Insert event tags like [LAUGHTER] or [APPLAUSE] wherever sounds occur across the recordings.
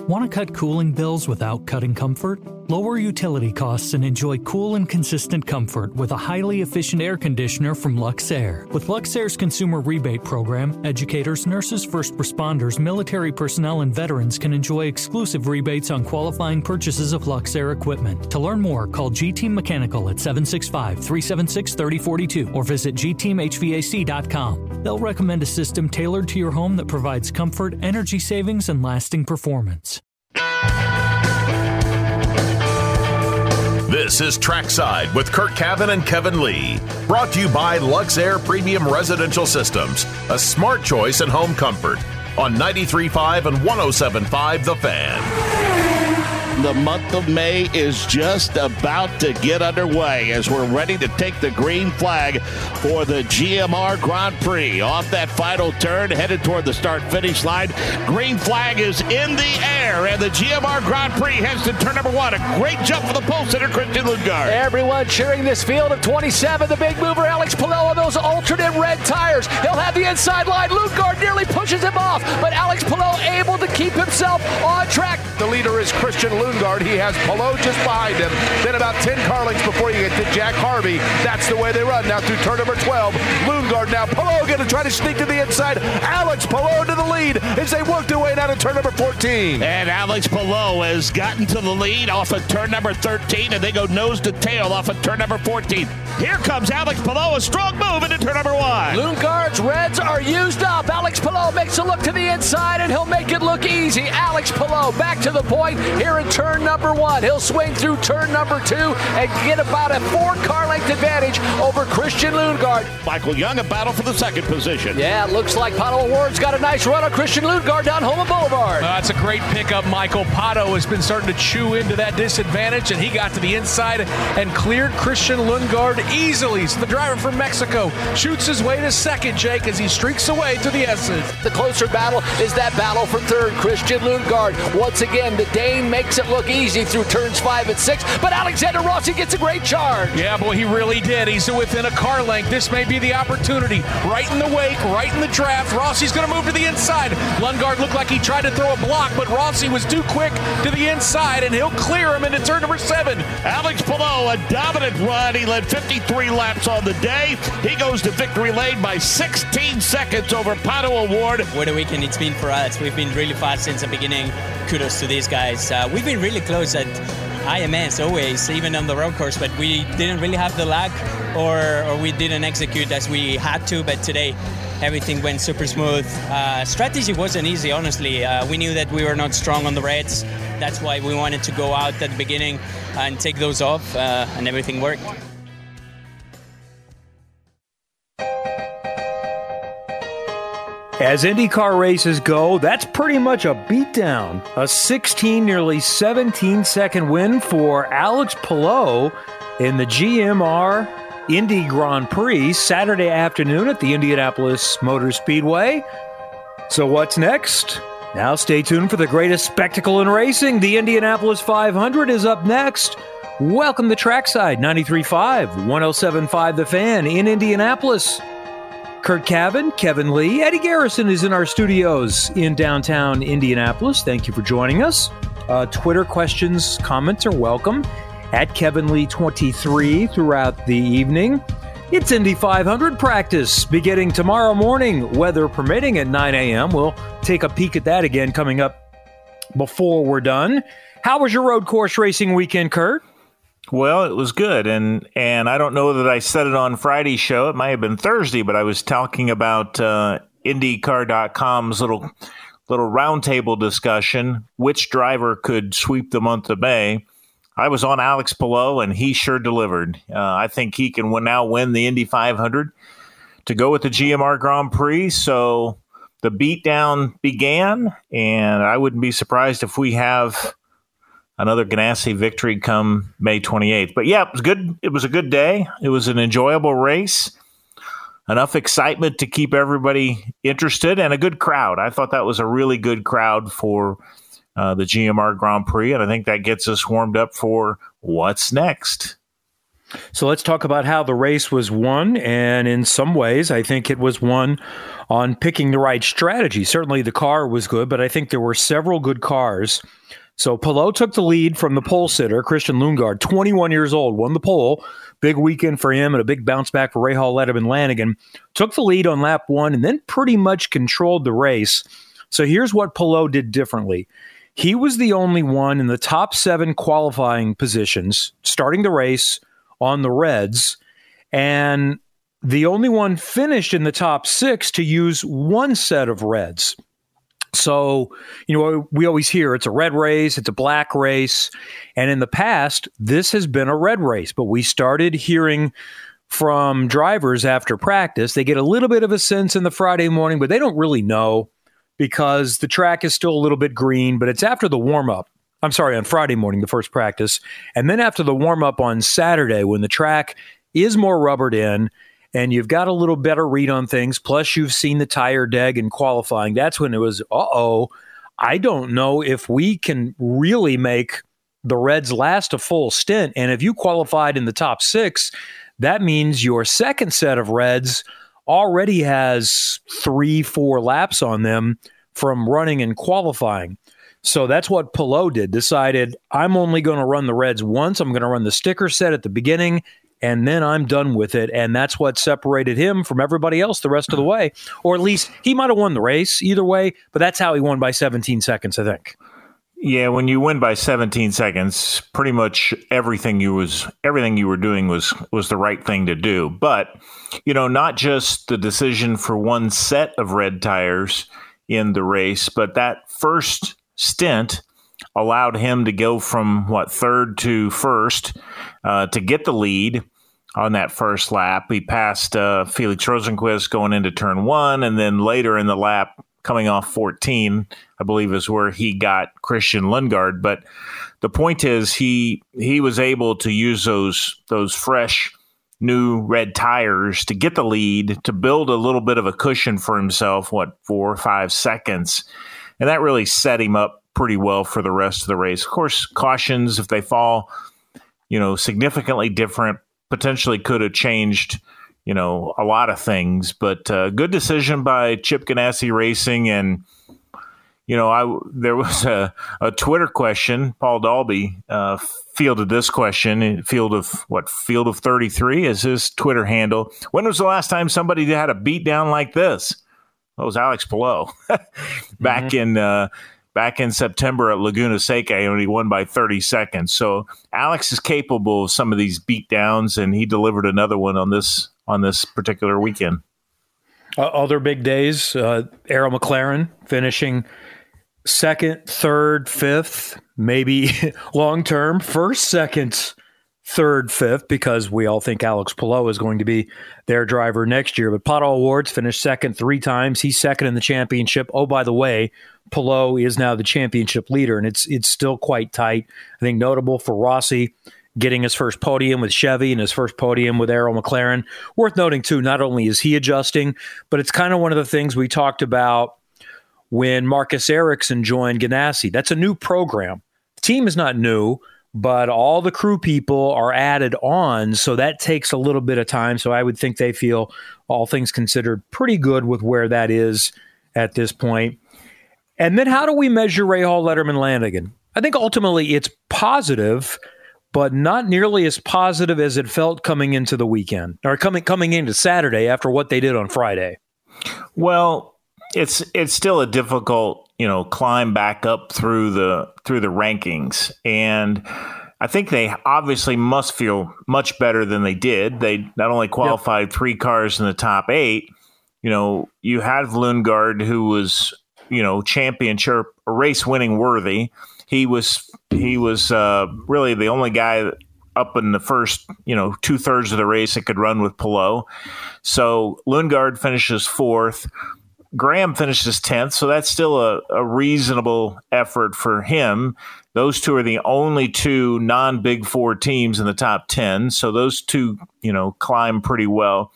Want to cut cooling bills without cutting comfort? Lower utility costs and enjoy cool and consistent comfort with a highly efficient air conditioner from Luxair. With Luxair's consumer rebate program, educators, nurses, first responders, military personnel, and veterans can enjoy exclusive rebates on qualifying purchases of Luxair equipment. To learn more, call G Team Mechanical at 765 376 3042 or visit gteamhvac.com. They'll recommend a system tailored to your home that provides comfort, energy savings, and lasting performance. This is Trackside with Curt Cavin and Kevin Lee. Brought to you by Luxair Premium Residential Systems, a smart choice in home comfort on 93.5 and 107.5 The Fan. The month of May is just about to get underway as we're ready to take the green flag for the GMR Grand Prix. Off that final turn, headed toward the start finish line. Green flag is in the air, and the GMR Grand Prix heads to turn number one. A great jump for the pole sitter, Christian Lundgaard. Everyone cheering this field of 27. The big mover, Alex Palou, on those alternate red tires. He'll have the inside line. Lundgaard nearly pushes him off, but Alex Palou able to keep himself on track. The leader is Christian Lundgaard. He has Palou just behind him. Then about 10 car lengths before you get to Jack Harvey. That's the way they run. Now through turn number 12. Lundgaard now. Palou going to try to sneak to the inside. Alex Palou to the lead as they work their way down to turn number 14. And Alex Palou has gotten to the lead off of turn number 13, and they go nose to tail off of turn number 14. Here comes Alex Palou, a strong move into turn number one. Lundgaard's reds are used up. Alex Palou makes a look to the inside, and he'll make it look easy. Alex Palou back to the point here in turn number one. He'll swing through turn number two and get about a four car length advantage over Christian Lundgaard. Michael Young, a battle for the second position. Yeah, it looks like Pato O'Ward's got a nice run on Christian Lundgaard down Hulman Boulevard. Uh, that's a great pickup, Michael. Pato has been starting to chew into that disadvantage, and he got to the inside and cleared Christian Lundgaard easily. So the driver from Mexico shoots his way to second, Jake, as he streaks away to the S's. The closer battle is that battle for third. Christian Lundgaard. Once again, the Dane makes it look easy through turns five and six, but Alexander Rossi gets a great charge. Yeah, boy, he really did. He's within a car length. This may be the opportunity. Right in the wake, right in the draft. Rossi's going to move to the inside. Lundgaard looked like he tried to throw a block, but Rossi was too quick to the inside, and he'll clear him into turn number seven. Alex Palou, a dominant run. He led 53 laps on the day. He goes to victory lane by 16 seconds over Pato O'Ward. What a weekend it's been for us. We've been really fast since the beginning. Kudos to these guys. Uh, we've been really close at IMS always, even on the road course, but we didn't really have the luck or, or we didn't execute as we had to. But today, everything went super smooth. Uh, strategy wasn't easy, honestly. Uh, we knew that we were not strong on the reds. That's why we wanted to go out at the beginning and take those off, uh, and everything worked. As IndyCar races go, that's pretty much a beatdown. A 16, nearly 17 second win for Alex Palou in the GMR Indy Grand Prix Saturday afternoon at the Indianapolis Motor Speedway. So, what's next? Now, stay tuned for the greatest spectacle in racing. The Indianapolis 500 is up next. Welcome to Trackside 93.5, 107.5 The Fan in Indianapolis. Curt Cavin, Kevin Lee, Eddie Garrison is in our studios in downtown Indianapolis. Thank you for joining us. Uh, Twitter questions, comments are welcome at Kevin Lee 23 throughout the evening. It's Indy 500 practice beginning tomorrow morning, weather permitting at 9 a.m. We'll take a peek at that again coming up before we're done. How was your road course racing weekend, Curt? Well, it was good, and and I don't know that I said it on Friday's show. It might have been Thursday, but I was talking about uh, IndyCar.com's little little roundtable discussion: which driver could sweep the month of May. I was on Alex Palou, and he sure delivered. Uh, I think he can win, now win the Indy 500 to go with the GMR Grand Prix. So the beatdown began, and I wouldn't be surprised if we have another Ganassi victory come May 28th. But yeah, it was good. It was a good day. It was an enjoyable race. Enough excitement to keep everybody interested and a good crowd. I thought that was a really good crowd for uh, the GMR Grand Prix, and I think that gets us warmed up for what's next. So let's talk about how the race was won. And in some ways, I think it was won on picking the right strategy. Certainly the car was good, but I think there were several good cars. So Palou took the lead from the pole sitter, Christian Lundgaard, 21 years old, won the pole. Big weekend for him and a big bounce back for Rahal Letterman Lanigan. Took the lead on lap one and then pretty much controlled the race. So here's what Palou did differently. He was the only one in the top seven qualifying positions starting the race on the Reds, and the only one finished in the top six to use one set of Reds. So, you know, we always hear it's a red race, it's a black race. And in the past, this has been a red race, but we started hearing from drivers after practice. They get a little bit of a sense in the Friday morning, but they don't really know because the track is still a little bit green, but it's after the warm up. I'm sorry, on Friday morning, the first practice. And then after the warm up on Saturday, when the track is more rubbered in and you've got a little better read on things, plus you've seen the tire deg in qualifying, that's when it was, uh oh, I don't know if we can really make the Reds last a full stint. And if you qualified in the top six, that means your second set of Reds already has three, four laps on them from running and qualifying. So that's what Palou did. Decided I'm only going to run the Reds once. I'm going to run the sticker set at the beginning, and then I'm done with it. And that's what separated him from everybody else the rest of the way. Or at least he might have won the race either way, but that's how he won by 17 seconds, I think. Yeah, when you win by 17 seconds, pretty much everything you was everything you were doing was was the right thing to do. But, you know, not just the decision for one set of red tires in the race, but that first stint allowed him to go from what third to first uh, to get the lead on that first lap. He passed uh, Felix Rosenqvist going into turn one, and then later in the lap, coming off 14, I believe is where he got Christian Lundgaard. But the point is, he he was able to use those those fresh new red tires to get the lead to build a little bit of a cushion for himself. What four or five seconds, and that really set him up pretty well for the rest of the race. Of course, cautions if they fall, you know, significantly different, potentially could have changed, you know, a lot of things. But uh, good decision by Chip Ganassi Racing, and you know, I there was a, a Twitter question. Paul Dalbey uh, fielded this question. Field of what? Field of thirty three is his Twitter handle. When was the last time somebody had a beat down like this? It was Alex Palou [LAUGHS] back mm-hmm. in uh, back in September at Laguna Seca, and he won by 30 seconds. So Alex is capable of some of these beat downs, and he delivered another one on this on this particular weekend. Uh, other big days, uh, Arrow McLaren finishing second, third, fifth, maybe [LAUGHS] long term, first, second, third, fifth, because we all think Alex Palou is going to be their driver next year. But Pato O'Ward's finished second three times. He's second in the championship. Oh, by the way, Palou is now the championship leader, and it's it's still quite tight. I think notable for Rossi getting his first podium with Chevy and his first podium with Arrow McLaren. Worth noting too, not only is he adjusting, but it's kind of one of the things we talked about when Marcus Ericsson joined Ganassi. That's a new program. The team is not new, but all the crew people are added on, so that takes a little bit of time. So I would think they feel, all things considered, pretty good with where that is at this point. And then how do we measure Rahal, Letterman Lanigan? I think ultimately it's positive, but not nearly as positive as it felt coming into the weekend or coming coming into Saturday after what they did on Friday. Well, it's it's still a difficult, you know, climb back up through the through the rankings and I think they obviously must feel much better than they did. They not only qualified yep. three cars in the top eight, you know, you had Lundgaard who was you know championship race winning worthy. He was he was uh, really the only guy up in the first you know two thirds of the race that could run with Palou. So Lundgaard finishes fourth. Graham finishes 10th, so that's still a, a reasonable effort for him. Those two are the only two non Big Four teams in the top 10, so those two, you know, climb pretty well.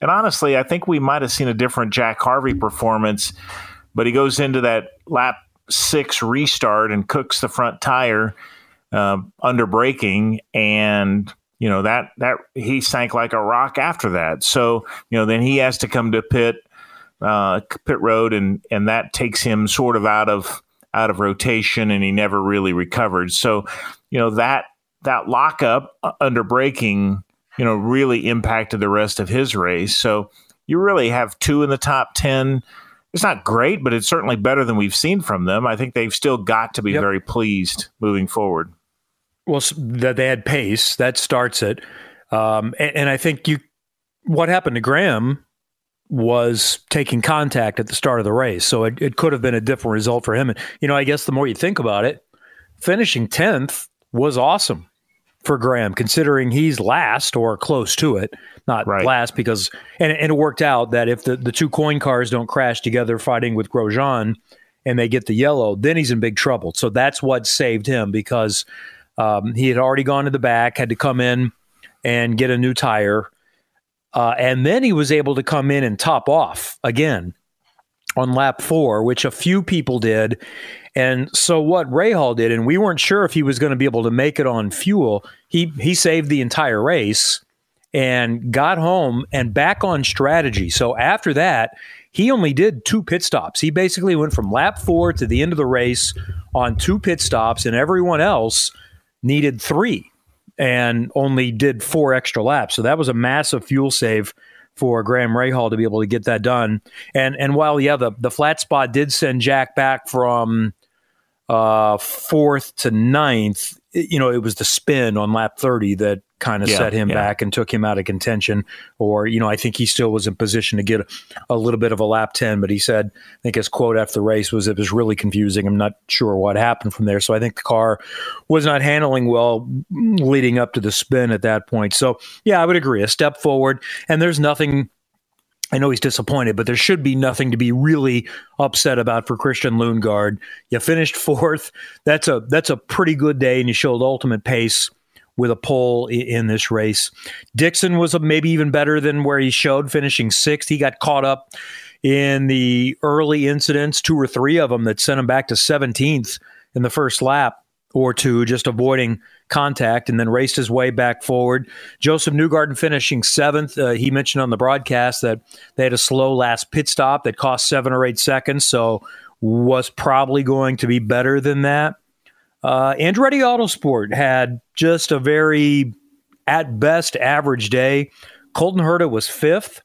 And honestly, I think we might have seen a different Jack Harvey performance but he goes into that lap six restart and cooks the front tire uh, under braking, and you know that that he sank like a rock after that. So you know then he has to come to pit uh, pit road, and and that takes him sort of out of out of rotation, and he never really recovered. So you know that that lockup uh, under braking, you know, really impacted the rest of his race. So you really have two in the top ten. It's not great, but it's certainly better than we've seen from them. I think they've still got to be yep. very pleased moving forward. Well, that they had pace that starts it, um, and, and I think you. What happened to Graham was taking contact at the start of the race, so it, it could have been a different result for him. And you know, I guess the more you think about it, finishing tenth was awesome for Graham, considering he's last or close to it. Not right. last because, and, and, it worked out that if the, the two Coyne cars don't crash together fighting with Grosjean and they get the yellow, then he's in big trouble. So that's what saved him because um, he had already gone to the back, had to come in and get a new tire. Uh, and then he was able to come in and top off again on lap four, which a few people did. And so what Rahal did, and we weren't sure if he was going to be able to make it on fuel, he he saved the entire race and got home and back on strategy. So after that, he only did two pit stops. He basically went from lap four to the end of the race on two pit stops, and everyone else needed three and only did four extra laps. So that was a massive fuel save for Graham Rahal to be able to get that done. And and while yeah, the the flat spot did send Jack back from uh, fourth to ninth, you know, it was the spin on lap 30 that kind of yeah, set him yeah. back and took him out of contention. Or, you know, I think he still was in position to get a, a, little bit of a lap 10, but he said, I think his quote after the race was it was really confusing. I'm not sure what happened from there. So I think the car was not handling well leading up to the spin at that point. So, yeah, I would agree. A step forward. And there's nothing I know he's disappointed, but there should be nothing to be really upset about for Christian Lundgaard. You finished fourth. That's a that's a pretty good day, and you showed ultimate pace with a pole in this race. Dixon was maybe even better than where he showed, finishing sixth. He got caught up in the early incidents, two or three of them that sent him back to 17th in the first lap or two, just avoiding contact and then raced his way back forward. Josef Newgarden finishing seventh. Uh, he mentioned on the broadcast that they had a slow last pit stop that cost seven or eight seconds, so was probably going to be better than that. Uh, Andretti Autosport had just a very, at best, average day. Colton Herta was fifth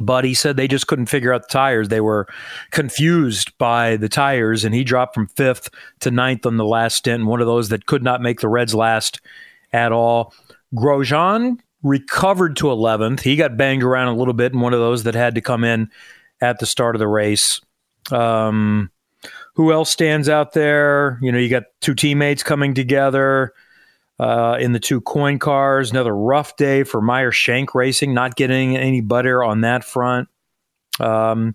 but he said they just couldn't figure out the tires. They were confused by the tires, and he dropped from fifth to ninth on the last stint. One of those that could not make the Reds last at all. Grosjean recovered to 11th. He got banged around a little bit in one of those that had to come in at the start of the race. Um, who else stands out there? You know, you got two teammates coming together uh, in the two Coyne cars. Another rough day for Meyer Shank Racing, not getting any butter on that front. Um,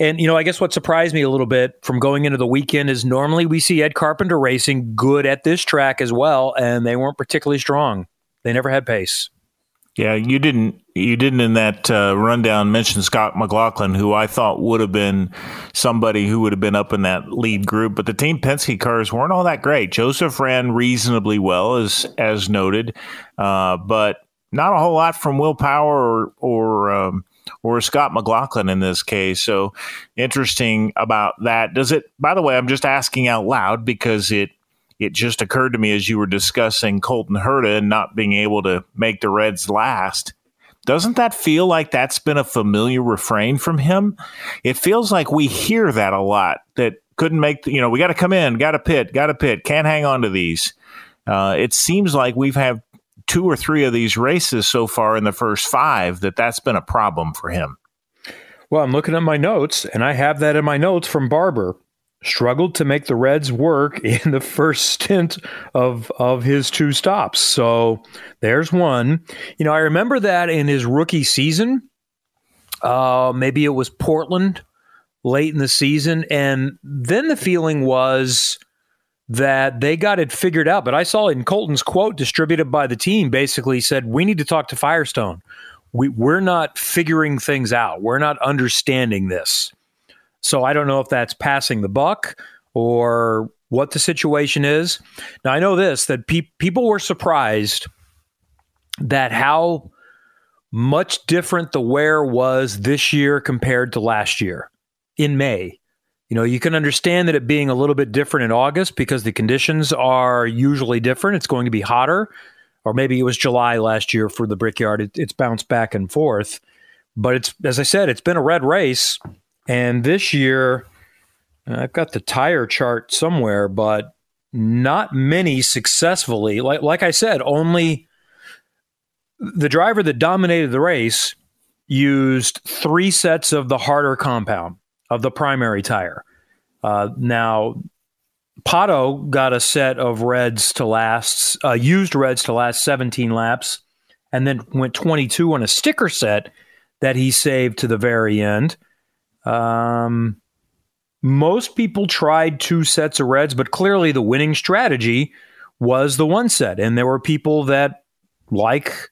and, you know, I guess what surprised me a little bit from going into the weekend is normally we see Ed Carpenter Racing good at this track as well, and they weren't particularly strong. They never had pace. Yeah, you didn't you didn't in that uh, rundown mention Scott McLaughlin, who I thought would have been somebody who would have been up in that lead group. But the Team Penske cars weren't all that great. Josef ran reasonably well, as as noted, uh, but not a whole lot from Will Power or or um, or Scott McLaughlin in this case. So interesting about that. Does it? By the way, I'm just asking out loud because it it just occurred to me as you were discussing Colton Herta and not being able to make the Reds last. Doesn't that feel like that's been a familiar refrain from him? It feels like we hear that a lot. That couldn't make, you know, we got to come in, got to pit, got to pit, can't hang on to these. Uh, it seems like we've had two or three of these races so far in the first five that that's been a problem for him. Well, I'm looking at my notes, and I have that in my notes from Barber struggled to make the Reds work [LAUGHS] in the first stint of of his two stops. So there's one. You know, I remember that in his rookie season. Uh, maybe it was Portland late in the season, and then the feeling was that they got it figured out. But I saw in Colton's quote distributed by the team basically said, "We need to talk to Firestone. We, we're not figuring things out. We're not understanding this." So I don't know if that's passing the buck or what the situation is. Now I know this that pe- people were surprised that how much different the wear was this year compared to last year in May. You know, you can understand that it being a little bit different in August because the conditions are usually different. It's going to be hotter, or maybe it was July last year for the Brickyard. It, it's bounced back and forth. But it's, as I said, it's been a red race. And this year, I've got the tire chart somewhere, but not many successfully. Like, like I said, only the driver that dominated the race used three sets of the harder compound of the primary tire. Uh, now, Pato got a set of reds to last, uh, used reds to last 17 laps, and then went 22 on a sticker set that he saved to the very end. Um, most people tried two sets of reds, but clearly the winning strategy was the one set. And there were people that, like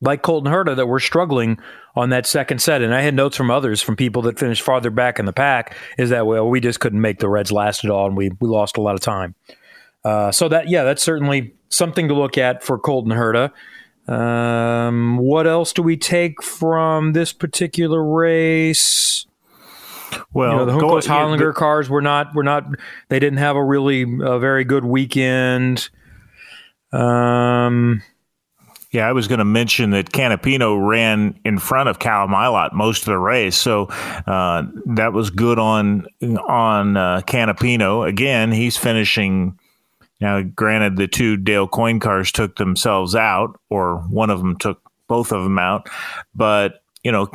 like Colton Herta that were struggling on that second set. And I had notes from others, from people that finished farther back in the pack, is that well, we just couldn't make the Reds last at all, and we we lost a lot of time. Uh, so that yeah, that's certainly something to look at for Colton Herta. Um, what else do we take from this particular race? Well, you know, the Juncos Hollinger cars were not were not they didn't have a really a very good weekend. Um, yeah, I was going to mention that Canapino ran in front of Callum Ilott most of the race, so uh, that was good on on uh, Canapino. Again, he's finishing. Now, granted, the two Dale Coyne cars took themselves out, or one of them took both of them out, but you know,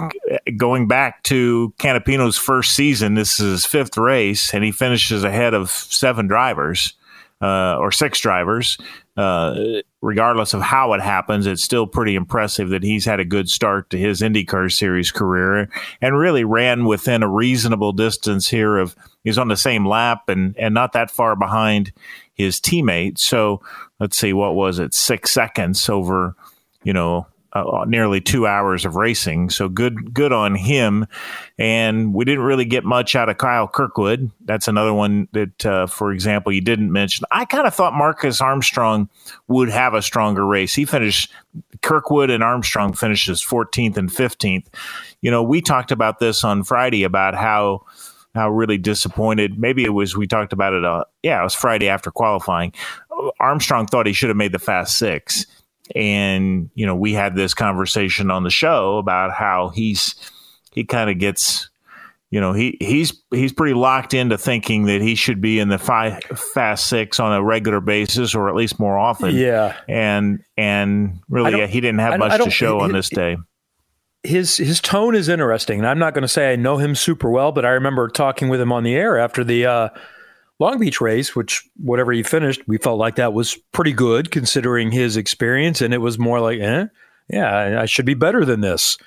going back to Canapino's first season, this is his fifth race, and he finishes ahead of seven drivers uh, or six drivers. Uh, regardless of how it happens, it's still pretty impressive that he's had a good start to his IndyCar Series career and really ran within a reasonable distance here. Of he's on the same lap and and not that far behind his teammate. So let's see, what was it, six seconds over, you know, uh, nearly two hours of racing. So good, good on him. And we didn't really get much out of Kyle Kirkwood. That's another one that, uh, for example, you didn't mention. I kind of thought Marcus Armstrong would have a stronger race. He finished Kirkwood and Armstrong finishes 14th and 15th. You know, we talked about this on Friday about how how really disappointed. Maybe it was we talked about it. Uh, yeah, it was Friday after qualifying. Armstrong thought he should have made the fast six and you know we had this conversation on the show about how he's he kind of gets you know he he's he's pretty locked into thinking that he should be in the five fast six on a regular basis or at least more often. Yeah. And and really he didn't have much to show on this day. his his tone is interesting and i'm not going to say i know him super well but i remember talking with him on the air after the uh Long Beach race, which whatever he finished, we felt like that was pretty good considering his experience, and it was more like, eh, yeah, I should be better than this.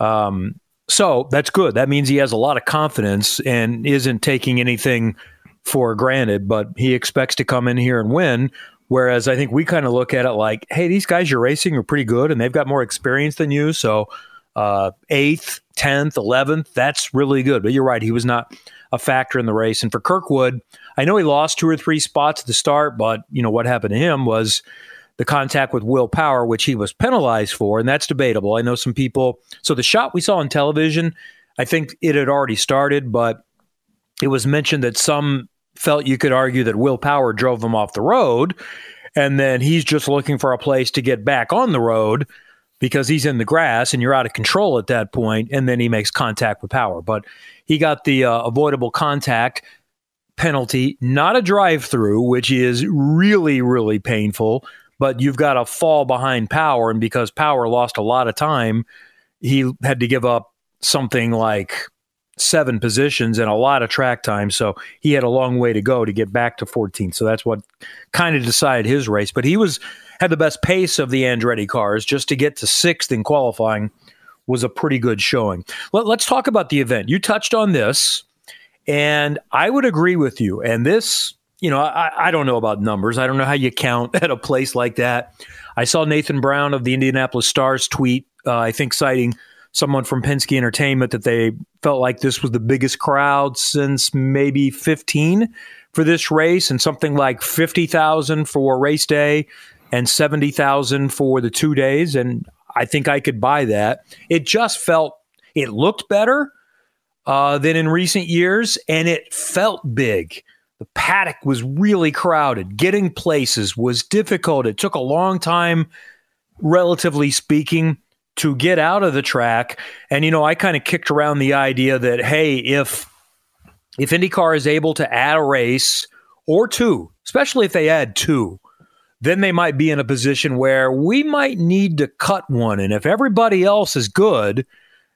Um, so that's good. That means he has a lot of confidence and isn't taking anything for granted, but he expects to come in here and win. Whereas I think we kind of look at it like, hey, these guys you're racing are pretty good and they've got more experience than you. So uh, eighth, 10th, 11th, that's really good. But you're right, he was not a factor in the race. And for Kirkwood, I know he lost two or three spots at the start, but you know what happened to him was the contact with Will Power, which he was penalized for, and that's debatable. I know some people. So the shot we saw on television, I think it had already started, but it was mentioned that some felt you could argue that Will Power drove him off the road, and then he's just looking for a place to get back on the road because he's in the grass and you're out of control at that point, and then he makes contact with Power. But he got the uh, avoidable contact penalty, not a drive through, which is really, really painful. But you've got to fall behind Power. And because Power lost a lot of time, he had to give up something like seven positions and a lot of track time. So he had a long way to go to get back to 14th. So that's what kind of decided his race. But he was had the best pace of the Andretti cars. Just to get to sixth in qualifying was a pretty good showing. Let, us talk about the event. You touched on this. And I would agree with you. And this, you know, I, I don't know about numbers. I don't know how you count [LAUGHS] at a place like that. I saw Nathan Brown of the Indianapolis Star's tweet, uh, I think citing someone from Penske Entertainment that they felt like this was the biggest crowd since maybe 15 for this race and something like 50,000 for race day and 70,000 for the two days. And I think I could buy that. It just felt, it looked better uh, than in recent years, and it felt big. The paddock was really crowded. Getting places was difficult. It took a long time, relatively speaking, to get out of the track. And, you know, I kind of kicked around the idea that, hey, if if IndyCar is able to add a race or two, especially if they add two, then they might be in a position where we might need to cut one. And if everybody else is good,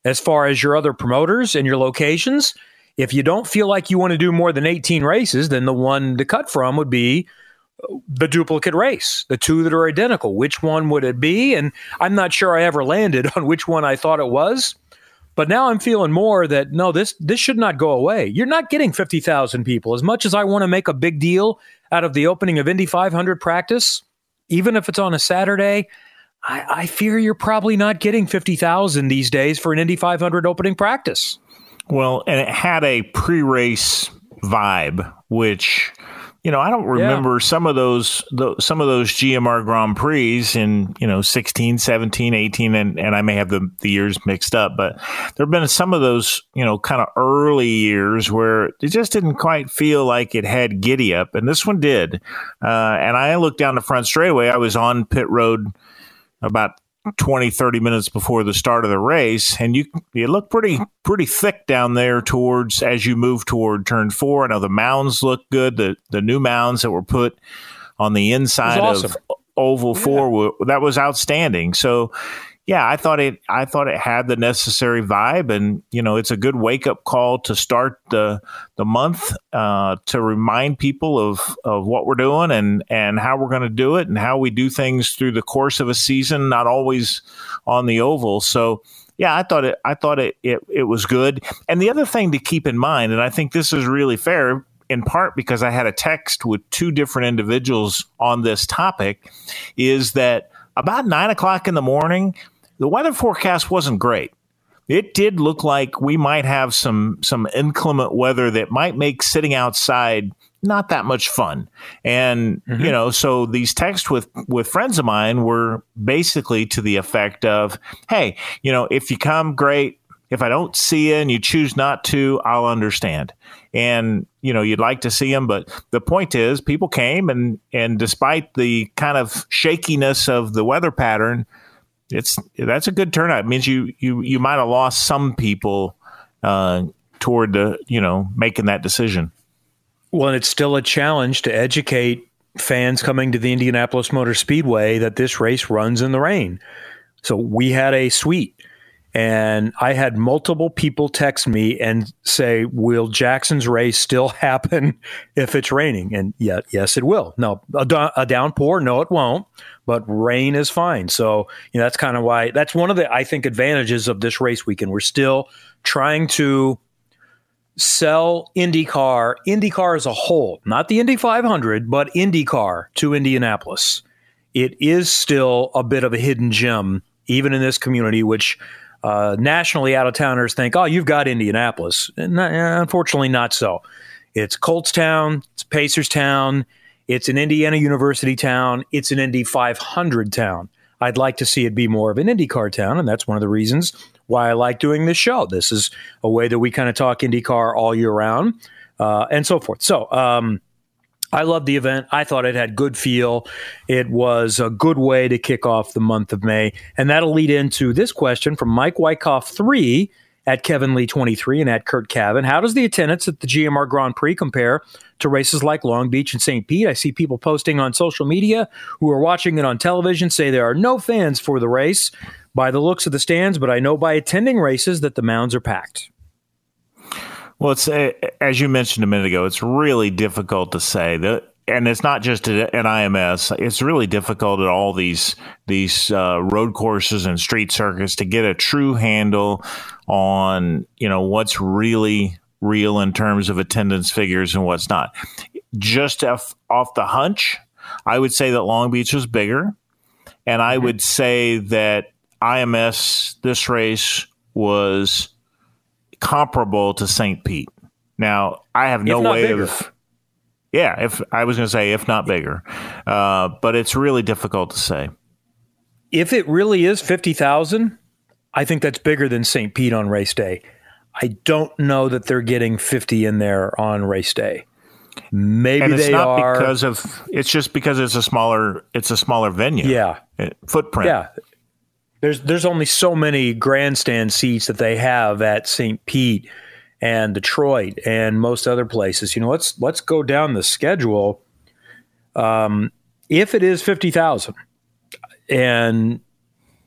as far as your other promoters and your locations, if you don't feel like you want to do more than 18 races, then the one to cut from would be the duplicate race, the two that are identical. Which one would it be? And I'm not sure I ever landed [LAUGHS] on which one I thought it was. But now I'm feeling more that no, this this should not go away. You're not getting 50,000 people. As much as I want to make a big deal out of the opening of Indy 500 practice, even if it's on a Saturday, I, I fear you're probably not getting 50,000 these days for an Indy 500 opening practice. Well, and it had a pre-race vibe, which you know, I don't remember yeah. some of those, the, some of those GMR Grand Prix in, you know, 16, 17, 18, and, and I may have the, the years mixed up, but there have been some of those, you know, kind of early years where it just didn't quite feel like it had giddy up. And this one did. Uh, and I looked down the front straightaway. I was on pit road about mm. 20 30 minutes before the start of the race and you you look pretty mm. pretty thick down there towards as you move toward turn 4 I know the mounds look good the the new mounds that were put on the inside awesome. of oval yeah. 4 were, that was outstanding so yeah, I thought it. I thought it had the necessary vibe, and you know, it's a good wake up call to start the the month uh, to remind people of of what we're doing and and how we're going to do it and how we do things through the course of a season, not always on the oval. So. Yeah, I thought it. I thought it, it. It was good. And the other thing to keep in mind, and I think this is really fair, in part because I had a text with two different individuals on this topic, is that about nine o'clock in the morning, the weather forecast wasn't great. It did look like we might have some some inclement weather that might make sitting outside not that much fun. And mm-hmm. you know, so these texts with with friends of mine were basically to the effect of, "Hey, you know, if you come, great. If I don't see you and you choose not to, I'll understand." And you know, you'd like to see them, but the point is, people came, and and despite the kind of shakiness of the weather pattern, it's that's a good turnout. It means you you you might have lost some people uh, toward the you know making that decision. Well, it's still a challenge to educate fans coming to the Indianapolis Motor Speedway that this race runs in the rain. So we had a suite and I had multiple people text me and say, "Will Jackson's race still [LAUGHS] happen if it's raining?" And yet, yes, it will. No, a, a downpour, no, it won't. But rain is fine. So you know that's kind of why that's one of the I think advantages of this race weekend. We're still trying to sell IndyCar, IndyCar as a whole, not the Indy 500, but IndyCar to Indianapolis. It is still a bit of a hidden gem, even in this community, which uh, nationally, out of towners think, oh, you've got Indianapolis. Not, unfortunately, not so. It's Colts Town, it's Pacers Town, it's an Indiana University town, it's an Indy 500 town. I'd like to see it be more of an IndyCar town, and that's one of the reasons why I like doing this show. This is a way that we kind of talk IndyCar all year round, uh, and so forth. So, um, I loved the event. I thought it had good feel. It was a good way to kick off the month of May. And that'll lead into this question from Mike Wyckoff 3 at Kevin Lee 23 and at Curt Cavin. How does the attendance at the GMR Grand Prix compare to races like Long Beach and St. Pete? I see people posting on social media who are watching it on television say there are no fans for the race by the looks of the stands, but I know by attending races that the mounds are packed. Well, it's as you mentioned a minute ago. It's really difficult to say that, and it's not just an IMS. It's really difficult at all these these uh, road courses and street circuits to get a true handle on you know what's really real in terms of attendance figures and what's not. Just off, off the hunch, I would say that Long Beach was bigger, and I would say that IMS this race was comparable to St. Pete. Now, I have no way bigger. of Yeah, if I was going to say if not bigger, uh, but it's really difficult to say. If it really is fifty thousand, I think that's bigger than St. Pete on race day. I don't know that they're getting fifty in there on race day. Maybe and it's they not are because of it's just because it's a smaller it's a smaller venue. Yeah, footprint. Yeah, there's there's only so many grandstand seats that they have at St. Pete and Detroit and most other places. You know, let's let's go down the schedule. Um, if it is fifty thousand, and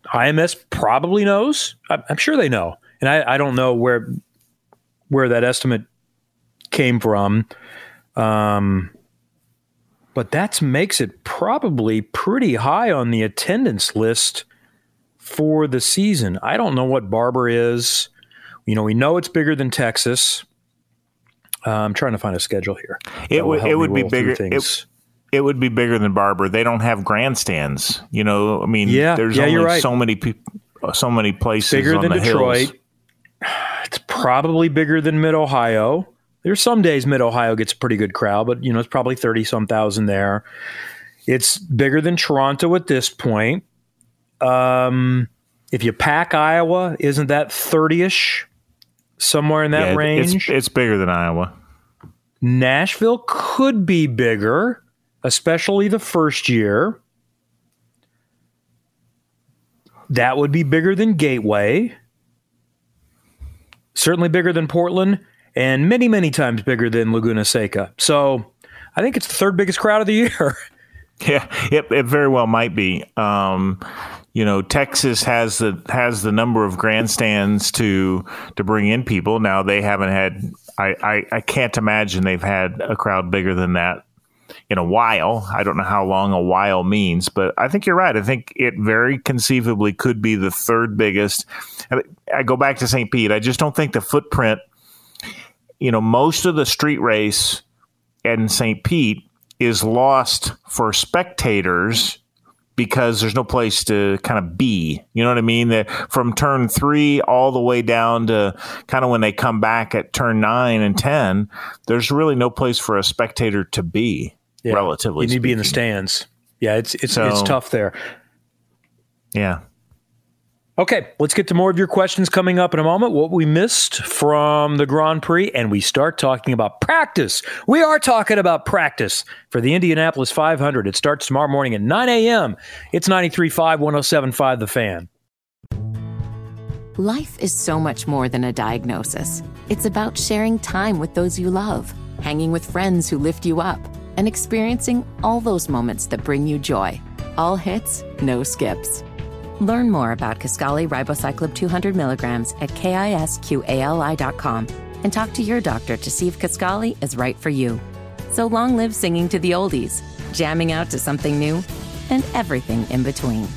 IMS probably knows, I'm, sure they know, and I, I don't know where where that estimate came from. Um, but that makes it probably pretty high on the attendance list for the season. I don't know what Barber is. You know, we know it's bigger than Texas. Uh, I'm trying to find a schedule here. It would it would be bigger. It, it would be bigger than Barber. They don't have grandstands. You know, I mean, Yeah, there's yeah, only you're right. so many people, so many places bigger than Detroit. hills. [SIGHS] It's probably bigger than Mid Ohio. There's some days Mid Ohio gets a pretty good crowd, but you know it's probably thirty some thousand there. It's bigger than Toronto at this point. Um, if you pack Iowa, isn't that thirty ish? Somewhere in that Yeah, range. It's, it's bigger than Iowa. Nashville could be bigger, especially the first year. That would be bigger than Gateway. Certainly bigger than Portland, and many, many times bigger than Laguna Seca. So I think it's the third biggest crowd of the [LAUGHS] year. Yeah, it, it very well might be. Um, you know, Texas has the has the number of grandstands to to bring in people. Now they haven't had. I, I, I can't imagine they've had a crowd bigger than that in a while. I don't know how long a while means, but I think you're right. I think it very conceivably could be the third biggest. I- go back to St. Pete. I just don't think the footprint. You know, most of the street race in St. Pete is lost for spectators because there's no place to kind of be. You know what I mean? That from turn three all the way down to kind of when they come back at turn nine and ten, there's really no place for a spectator to be. Relatively, you need to be in the stands. Yeah, it's it's So- it's tough there. Yeah. Okay, let's get to more of your questions coming up in a moment. What we missed from the Grand Prix, and we start talking about practice. We are talking about practice for the Indianapolis 500. It starts tomorrow morning at 9 a.m. It's 93.5, 107.5 The Fan. Life is so much more than a diagnosis. It's about sharing time with those you love, hanging with friends who lift you up, and experiencing all those moments that bring you joy. All hits, no skips. Learn more about Kisqali Ribociclib 200 milligrams at kisqali.com and talk to your doctor to see if Kisqali is right for you. So long live singing to the oldies, jamming out to something new, and everything in between.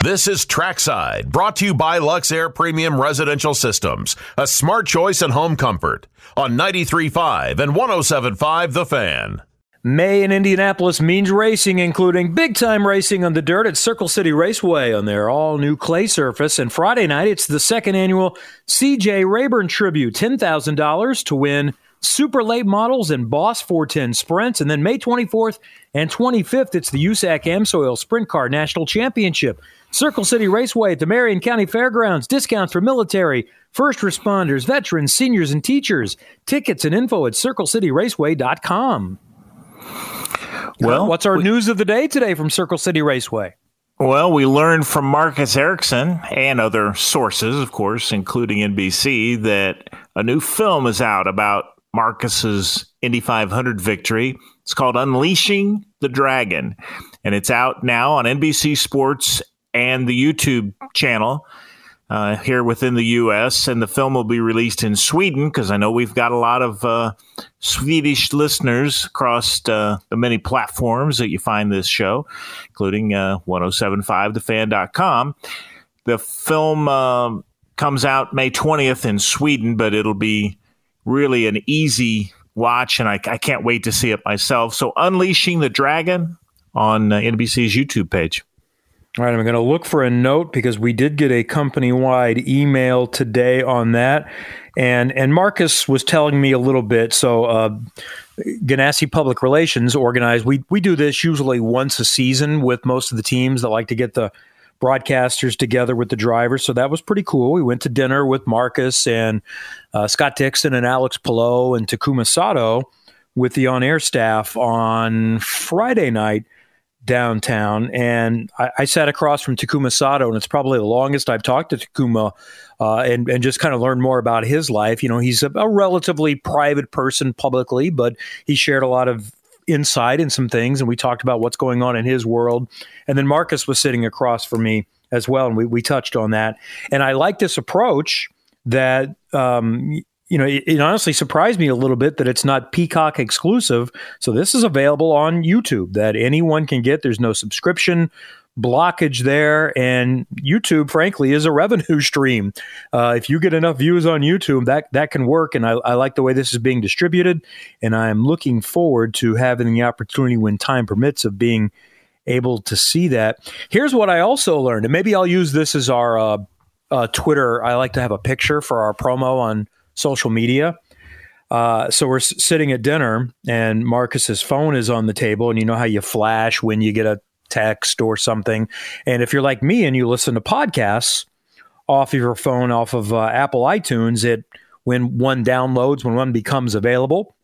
This is Trackside, brought to you by Luxair Premium Residential Systems, a smart choice in home comfort on 93.5 and 107.5 The Fan. May in Indianapolis means racing, including big time racing on the dirt at Circle City Raceway on their all new clay surface. And Friday night, it's the second annual CJ Rayburn Tribute $10,000 to win super late models and Boss 410 sprints. And then May 24th and 25th, it's the USAC Amsoil Sprint Car National Championship. Circle City Raceway at the Marion County Fairgrounds. Discounts for military, first responders, veterans, seniors, and teachers. Tickets and info at circlecityraceway.com. Well, what's our news of the day today from Circle City Raceway? Well, we learned from Marcus Ericsson and other sources, of course, including NBC, that a new film is out about Marcus's Indy 500 victory. It's called Unleashing the Dragon, and it's out now on NBC Sports and the YouTube channel uh, here within the U.S. And the film will be released in Sweden because I know we've got a lot of uh, Swedish listeners across uh, the many platforms that you find this show, including uh, 1075thefan.com. The film um comes out May 20th in Sweden, but it'll be really an easy watch, and I, I can't wait to see it myself. So, Unleashing the Dragon on uh, NBC's YouTube page. All right, I'm going to look for a note because we did get a company wide email today on that. and and Marcus was telling me a little bit. So, uh, Ganassi Public Relations organized. We we do this usually once a season with most of the teams that like to get the broadcasters together with the drivers. So that was pretty cool. We went to dinner with Marcus and uh, Scott Dixon and Alex Palou and Takuma Sato with the on air staff on Friday night downtown. And I, I, sat across from Takuma Sato, and it's probably the longest I've talked to Takuma uh, and, and just kind of learned more about his life. You know, he's a, a relatively private person publicly, but he shared a lot of insight in some things, and we talked about what's going on in his world. And then Marcus was sitting across from me as well, and we, we touched on that. And I like this approach that um, you know, it, it, honestly surprised me a little bit that it's not Peacock exclusive. So this is available on YouTube that anyone can get. There's no subscription blockage there, and YouTube, frankly, is a revenue [LAUGHS] stream. Uh, if you get enough views on YouTube, that that can work. And I, I like the way this is being distributed, and I am looking forward to having the opportunity when time permits of being able to see that. Here's what I also learned, and maybe I'll use this as our uh, uh, Twitter. I like to have a picture for our promo on social media. Uh, so we're s- sitting at dinner, and Marcus's phone is on the table, and you know how you flash when you get a text or something. And if you're like me and you listen to podcasts off of your phone, off of uh, Apple iTunes, it when one downloads, when one becomes available,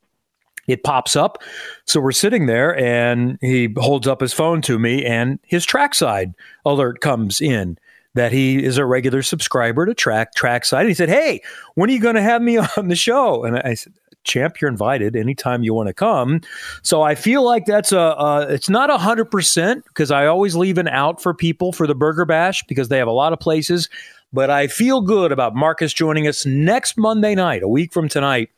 it pops up. So we're sitting there, and he holds up his phone to me, and his trackside alert comes in that he is a regular subscriber to Track Trackside. He said, "Hey, when are you going to have me [LAUGHS] on the show?" And I said, "Champ, you're invited anytime you want to come." So I feel like that's a uh, it's not a hundred percent because I always leave an out for people for the Burger Bash because they have a lot of places. But I feel good about Marcus joining us next Monday night, a week from tonight,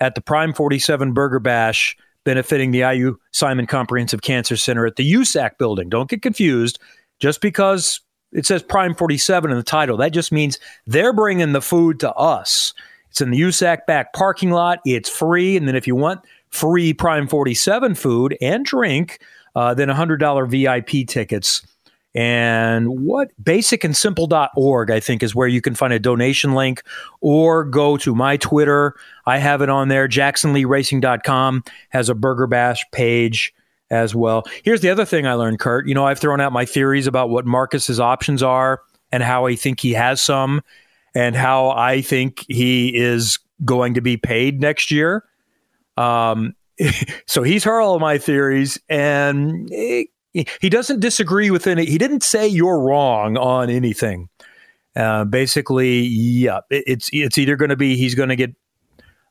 at the Prime 47 Burger Bash benefiting the IU Simon Comprehensive Cancer Center at the USAC building. Don't get confused. Just because it says Prime 47 in the title. That just means they're bringing the food to us. It's in the USAC back parking lot. It's free. And then if you want free Prime 47 food and drink, uh, then $100 VIP tickets. And what basicandsimple.org, I think, is where you can find a donation link or go to my Twitter. I have it on there. JacksonLeeRacing.com has a Burger Bash page as well. Here's the other thing I learned, Curt. You know, I've thrown out my theories about what Marcus's options are and how I think he has some and how I think he is going to be paid next year. Um, [LAUGHS] so he's heard all my theories and he, doesn't disagree with any. He didn't say you're wrong on anything. Uh, basically, yeah, it, it's it's either going to be he's going to get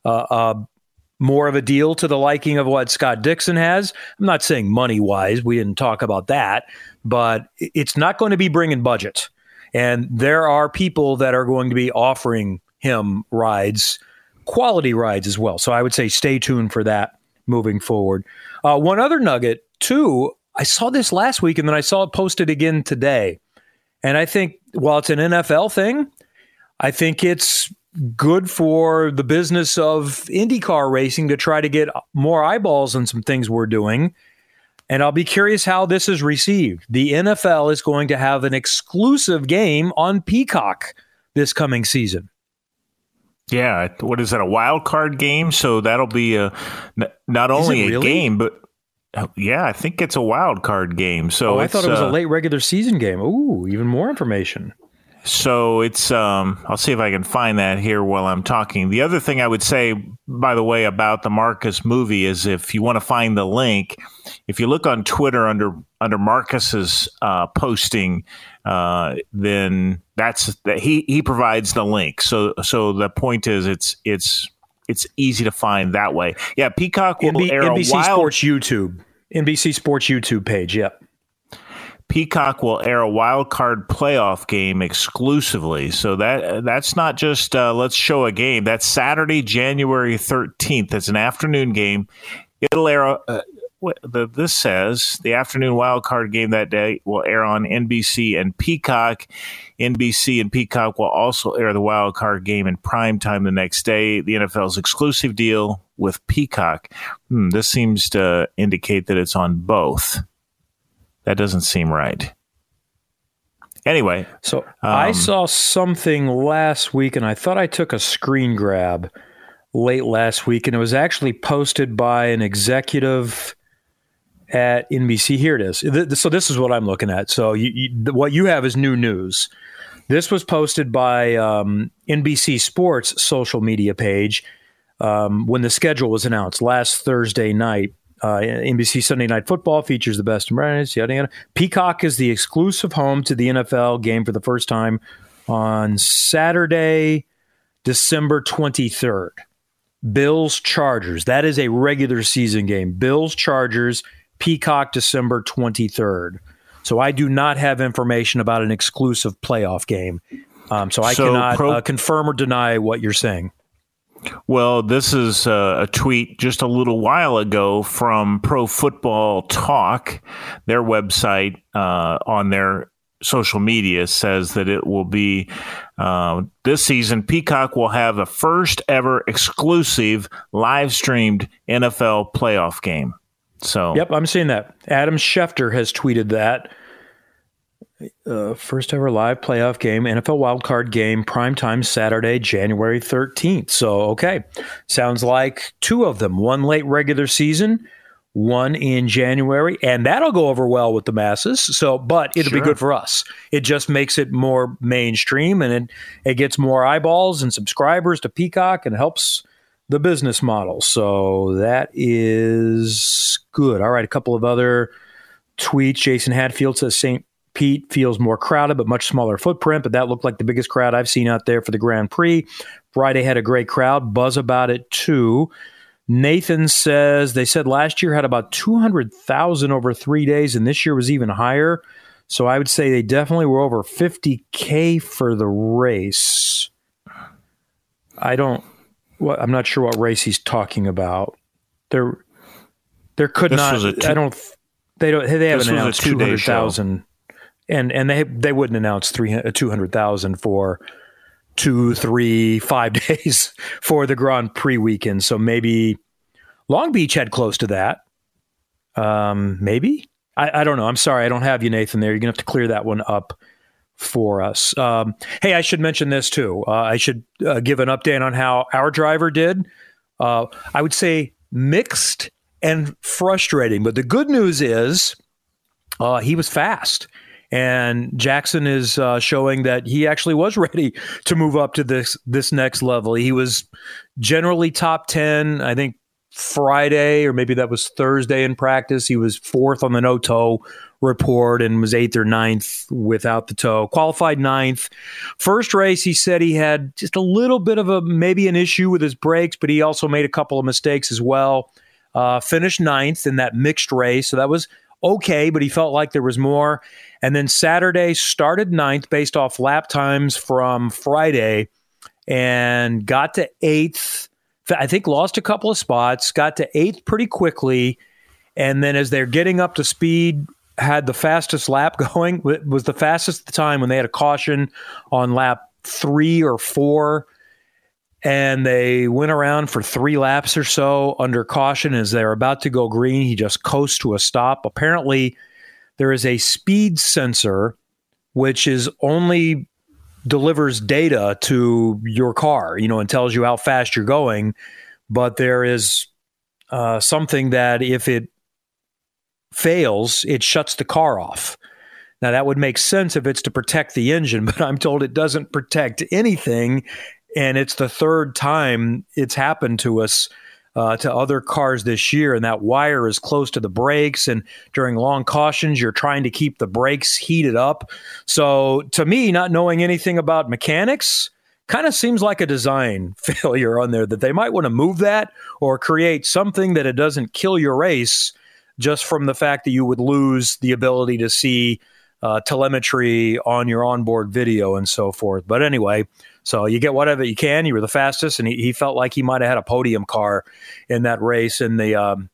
uh, uh, more of a deal to the liking of what Scott Dixon has. I'm not saying money wise, we didn't talk about that, but it's not going to be bringing budget. And there are people that are going to be offering him rides, quality rides as well. So I would say stay tuned for that moving forward. Uh, one other nugget, too, I saw this last week and then I saw it posted again today. And I think while it's an NFL thing, I think it's good for the business of IndyCar racing to try to get more eyeballs on some things we're doing. And I'll be curious how this is received. The NFL is going to have an exclusive game on Peacock this coming season. Yeah, what is that? A wild card game? So that'll be a not only really? a game, but yeah, I think it's a wild card game. So oh, I thought it was uh, a late regular season game. Ooh, even more information. So it's um, I'll see if I can find that here while I'm talking. The other thing I would say, by the way, about the Marcus movie is if you want to find the link, if you look on Twitter under under Marcus's uh, posting, uh, then that's that he he provides the link. So so the point is it's it's it's easy to find that way. Yeah, Peacock will NB- air NBC wild- Sports YouTube, NBC Sports YouTube page. Yep. Peacock will air a wild card playoff game exclusively. So that that's not just uh, let's show a game. That's Saturday, January thirteenth. It's an afternoon game. It'll air. Uh, the, this says the afternoon wild card game that day will air on NBC and Peacock. NBC and Peacock will also air the wild card game in prime time the next day. The NFL's exclusive deal with Peacock. Hmm, this seems to indicate that it's on both. That doesn't seem right. Anyway, so um, I saw something last week, and I thought I took a screen grab late last week, and it was actually posted by an executive at NBC. Here it is. So this is what I'm looking at. So you, you, what you have is new news. This was posted by um, NBC Sports social media page um, when the schedule was announced last Thursday night. Uh, NBC Sunday Night Football features the best and brightest. Yada yada. Peacock is the exclusive home to the NFL game for the first time on Saturday, December 23rd. Bills Chargers. That is a regular season game. Bills Chargers, Peacock, December 23rd. So I do not have information about an exclusive playoff game. Um, so I so cannot pro- uh, confirm or deny what you're saying. Well, this is a, a, tweet just a little while ago from Pro Football Talk. Their website uh, on their social media says that it will be uh, this season. Peacock will have a first ever exclusive live streamed NFL playoff game. So, yep, I'm seeing that. Adam Schefter has tweeted that uh, first ever live playoff game, NFL wildcard game, prime time Saturday, January 13th. So, okay. Sounds like two of them one late regular season, one in January, and that'll go over well with the masses. So, but it'll sure. be good for us. It just makes it more mainstream and it, it gets more eyeballs and subscribers to Peacock and helps the business model. So, that is good. All right. A couple of other tweets. Jason Hadfield says St. Pete feels more crowded, but much smaller footprint. But that looked like the biggest crowd I've seen out there for the Grand Prix. Friday had a great crowd. Buzz about it too. Nathan says they said last year had about 200,000 over three days, and this year was even higher. So I would say they definitely were over 50K for the race. I don't, well, I'm not sure what race he's talking about. There, there could this not, two, I don't, they don't, they haven't announced 200,000 and and they they wouldn't announce three uh, two hundred thousand for two, three, five [LAUGHS] days for the Grand Prix weekend. So maybe Long Beach had close to that. Um, maybe I, I don't know. I'm sorry, I don't have you, Nathan. There, you're gonna have to clear that one up for us. Um, hey, I should mention this too. Uh, I should uh, give an update on how our driver did. Uh, I would say mixed and frustrating, but the good news is uh, he was fast. And Jackson is uh, showing that he actually was [LAUGHS] ready to move up to this this next level. He was generally top ten. I think Friday or maybe that was Thursday in practice. He was fourth on the no tow report and was eighth or ninth without the tow. Qualified ninth. First race, he said he had just a little bit of a maybe an issue with his brakes, but he also made a couple of mistakes as well. Uh, finished ninth in that mixed race, so that was okay, but he felt like there was more. And then Saturday started ninth based off lap times from Friday and got to eighth. I think lost a couple of spots, got to eighth pretty quickly. And then as they're getting up to speed, had the fastest lap [LAUGHS] going, was the fastest time when they had a caution on lap three or four and they went around for three laps or so under caution as they're about to go green. He just coasts to a stop. Apparently, there is a speed sensor which is only delivers data to your car, you know, and tells you how fast you're going. But there is uh, something that if it fails, it shuts the car off. Now, that would make sense if it's to protect the engine, [LAUGHS] but I'm told it doesn't protect anything and it's the third time it's happened to us uh, to other cars this year, and that wire is close to the brakes. And during long cautions, you're trying to keep the brakes heated up. So, to me, not knowing anything about mechanics kind of seems like a design [LAUGHS] failure on there that they might want to move that or create something that it doesn't kill your race just from the fact that you would lose the ability to see uh, telemetry on your onboard video and so forth. But anyway, so you get whatever you can. You were the fastest, and he, he felt like he might have had a podium car in that race. And the um,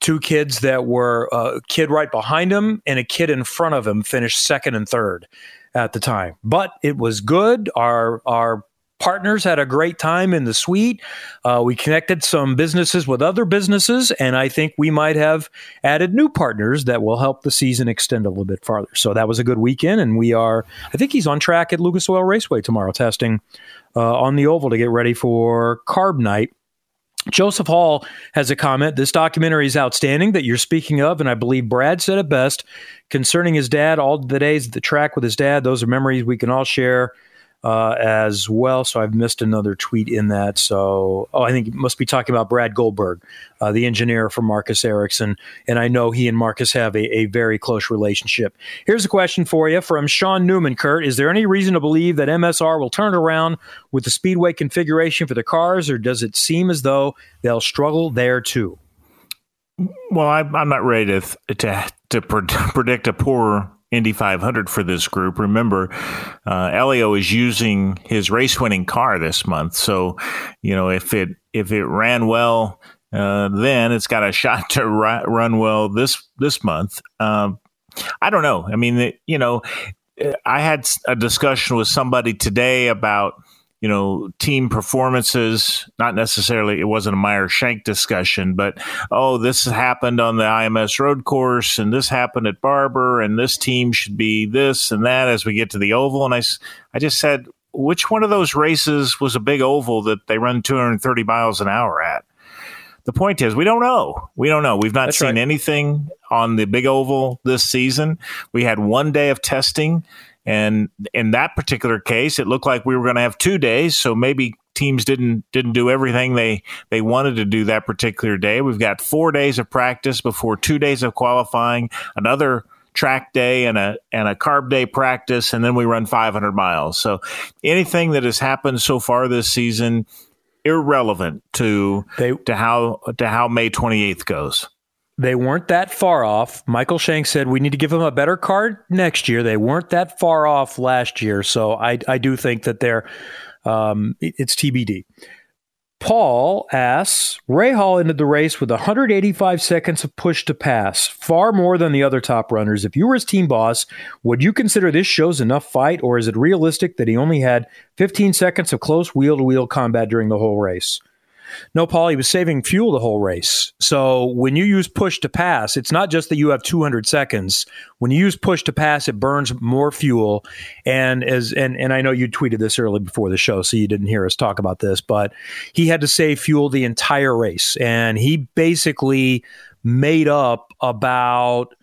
two kids that were a uh, kid right behind him and a kid in front of him finished second and third at the time. But it was good. Our our partners had a great time in the suite. Uh, we connected some businesses with other businesses, and I think we might have added new partners that will help the season extend a little bit farther. So that was a good weekend, and we are, I think he's on track at Lucas Oil Raceway tomorrow, testing uh, on the oval to get ready for Carb Night. Joseph Hall has a comment. This documentary is outstanding that you're speaking of, and I believe Brad said it best concerning his dad. All the days at the track with his dad, those are memories we can all share uh, as well. So I've missed another tweet in that. So, oh, I think it must be talking about Brad Goldberg, uh, the engineer for Marcus Ericsson. And I know he and Marcus have a, a very close relationship. Here's a question for you from Sean Newman, Curt. Is there any reason to believe that MSR will turn around with the speedway configuration for the cars, or does it seem as though they'll struggle there too? Well, I'm, I'm not ready to to to predict a poor Indy 500 for this group. Remember, uh, Helio is using his race winning car this month, so you know if it if it ran well, uh, then it's got a [LAUGHS] shot to run well this this month. Um, I don't know. I mean, you know, I had a discussion with somebody today about you know, team performances, not necessarily, it wasn't a Meyer Shank discussion, but, oh, this happened on the IMS road course and this happened at Barber and this team should be this and that as we get to the oval. And I, I just said, which one of those races was a big oval that they run 230 miles an hour at? The point is, we don't know. We don't know. We've not That's seen right. anything on the big oval this season. We had one day of testing and in that particular case, it looked like we were going to have two days. So maybe teams didn't didn't do everything they they wanted to do that particular day. We've got four days of practice before two days of qualifying, another track day and a and a carb day practice, and then we run 500 miles. So anything that has happened so far this season irrelevant to they, to how to how May 28th goes. They weren't that far off. Michael Shank said we need to give them a better card next year. They weren't that far off last year, so I I do think that they're um, it's TBD. Paul asks Rahal ended the race with 185 seconds of push to pass, far more than the other top runners. If you were his team boss, would you consider this shows enough fight, or is it realistic that he only had 15 seconds of close wheel to wheel combat during the whole race? No, Paul, he was saving fuel the whole race. So when you use push to pass, it's not just that you have 200 seconds. When you use push to pass, it burns more fuel. And as and and I know you tweeted this early before the show, so you didn't hear us talk about this, but he had to save fuel the entire race, and he basically made up about.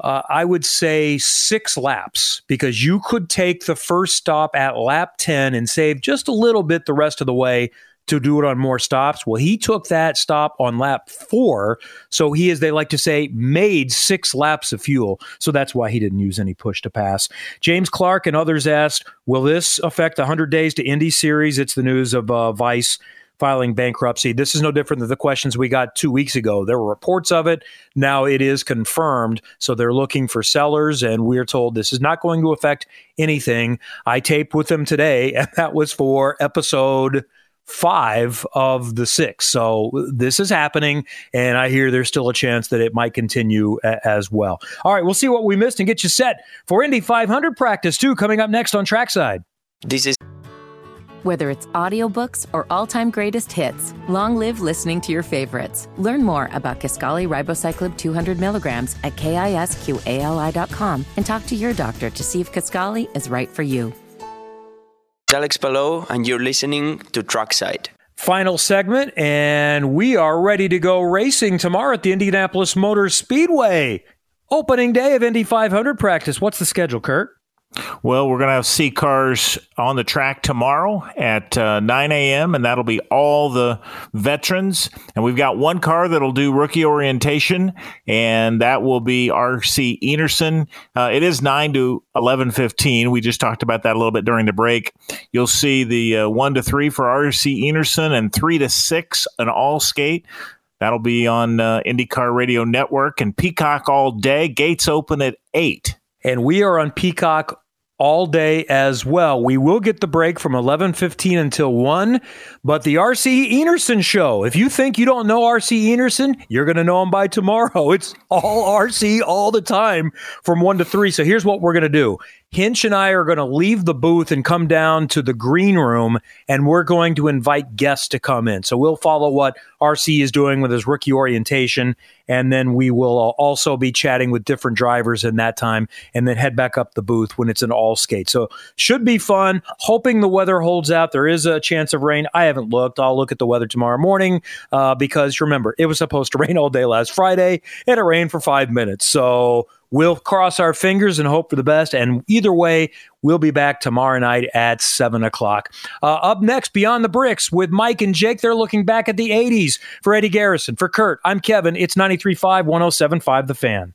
Uh, I would say six laps because you could take the first stop at lap 10 and save just a little bit the rest of the way to do it on more stops. Well, he took that stop on lap four. So he, as they like to say, made six laps of fuel. So that's why he didn't use any push to pass. James Clark and others asked, Will this affect the 100 days to Indy Series? It's the news of uh, Vice filing bankruptcy. This is no different than the questions we got two weeks ago. There were reports of it. Now it is confirmed. So they're looking for sellers, and we're told this is not going to affect anything. I taped with them today, and that was for episode five of the six. So this is happening, and I hear there's still a chance that it might continue a- as well. All right, we'll see what we missed and get you set for Indy 500 practice too, coming up next on Trackside. This is. Whether it's audiobooks or all-time greatest hits, long live listening to your favorites. Learn more about Kisqali Ribociclib 200 milligrams at kisqali.com and talk to your doctor to see if Kisqali is right for you. Alex Palou, and you're listening to Trackside. Final segment, and we are ready to go racing tomorrow at the Indianapolis Motor Speedway. Opening day of Indy 500 practice. What's the schedule, Curt? Well, we're going to have C cars on the track tomorrow at uh, 9 a.m., and that'll be all the veterans. And we've got one car that'll do rookie orientation, and that will be RC Enerson. Uh, it is 9 to 11:15. We just talked about that a little bit during the break. You'll see the uh, 1 to 3 for RC Enerson and 3 to 6 an all skate. That'll be on uh, IndyCar Radio Network and Peacock all day. Gates open at 8 and we are on Peacock all day as well. We will get the break from 11:15 until 1, but the RC Enerson show. If you think you don't know RC Enerson, you're going to know him by tomorrow. It's all RC all the time from 1 to 3. So here's what we're going to do. Hinch and I are going to leave the booth and come down to the green room, and we're going to invite guests to come in. So we'll follow what RC is doing with his rookie orientation, and then we will also be chatting with different drivers in that time, and then head back up the booth when it's an all skate. So should be fun. Hoping the weather holds out. There is a chance of rain. I haven't looked. I'll look at the weather tomorrow morning uh, because remember it was supposed to [LAUGHS] rain all day last Friday, and it rained for five minutes. So We'll cross our fingers and hope for the best. And either way, we'll be back tomorrow night at 7 o'clock. Uh, up next, Beyond the Bricks with Mike and Jake. They're looking back at the 80s. For Eddie Garrison, for Curt, I'm Kevin. It's 93.5, 107.5 The Fan.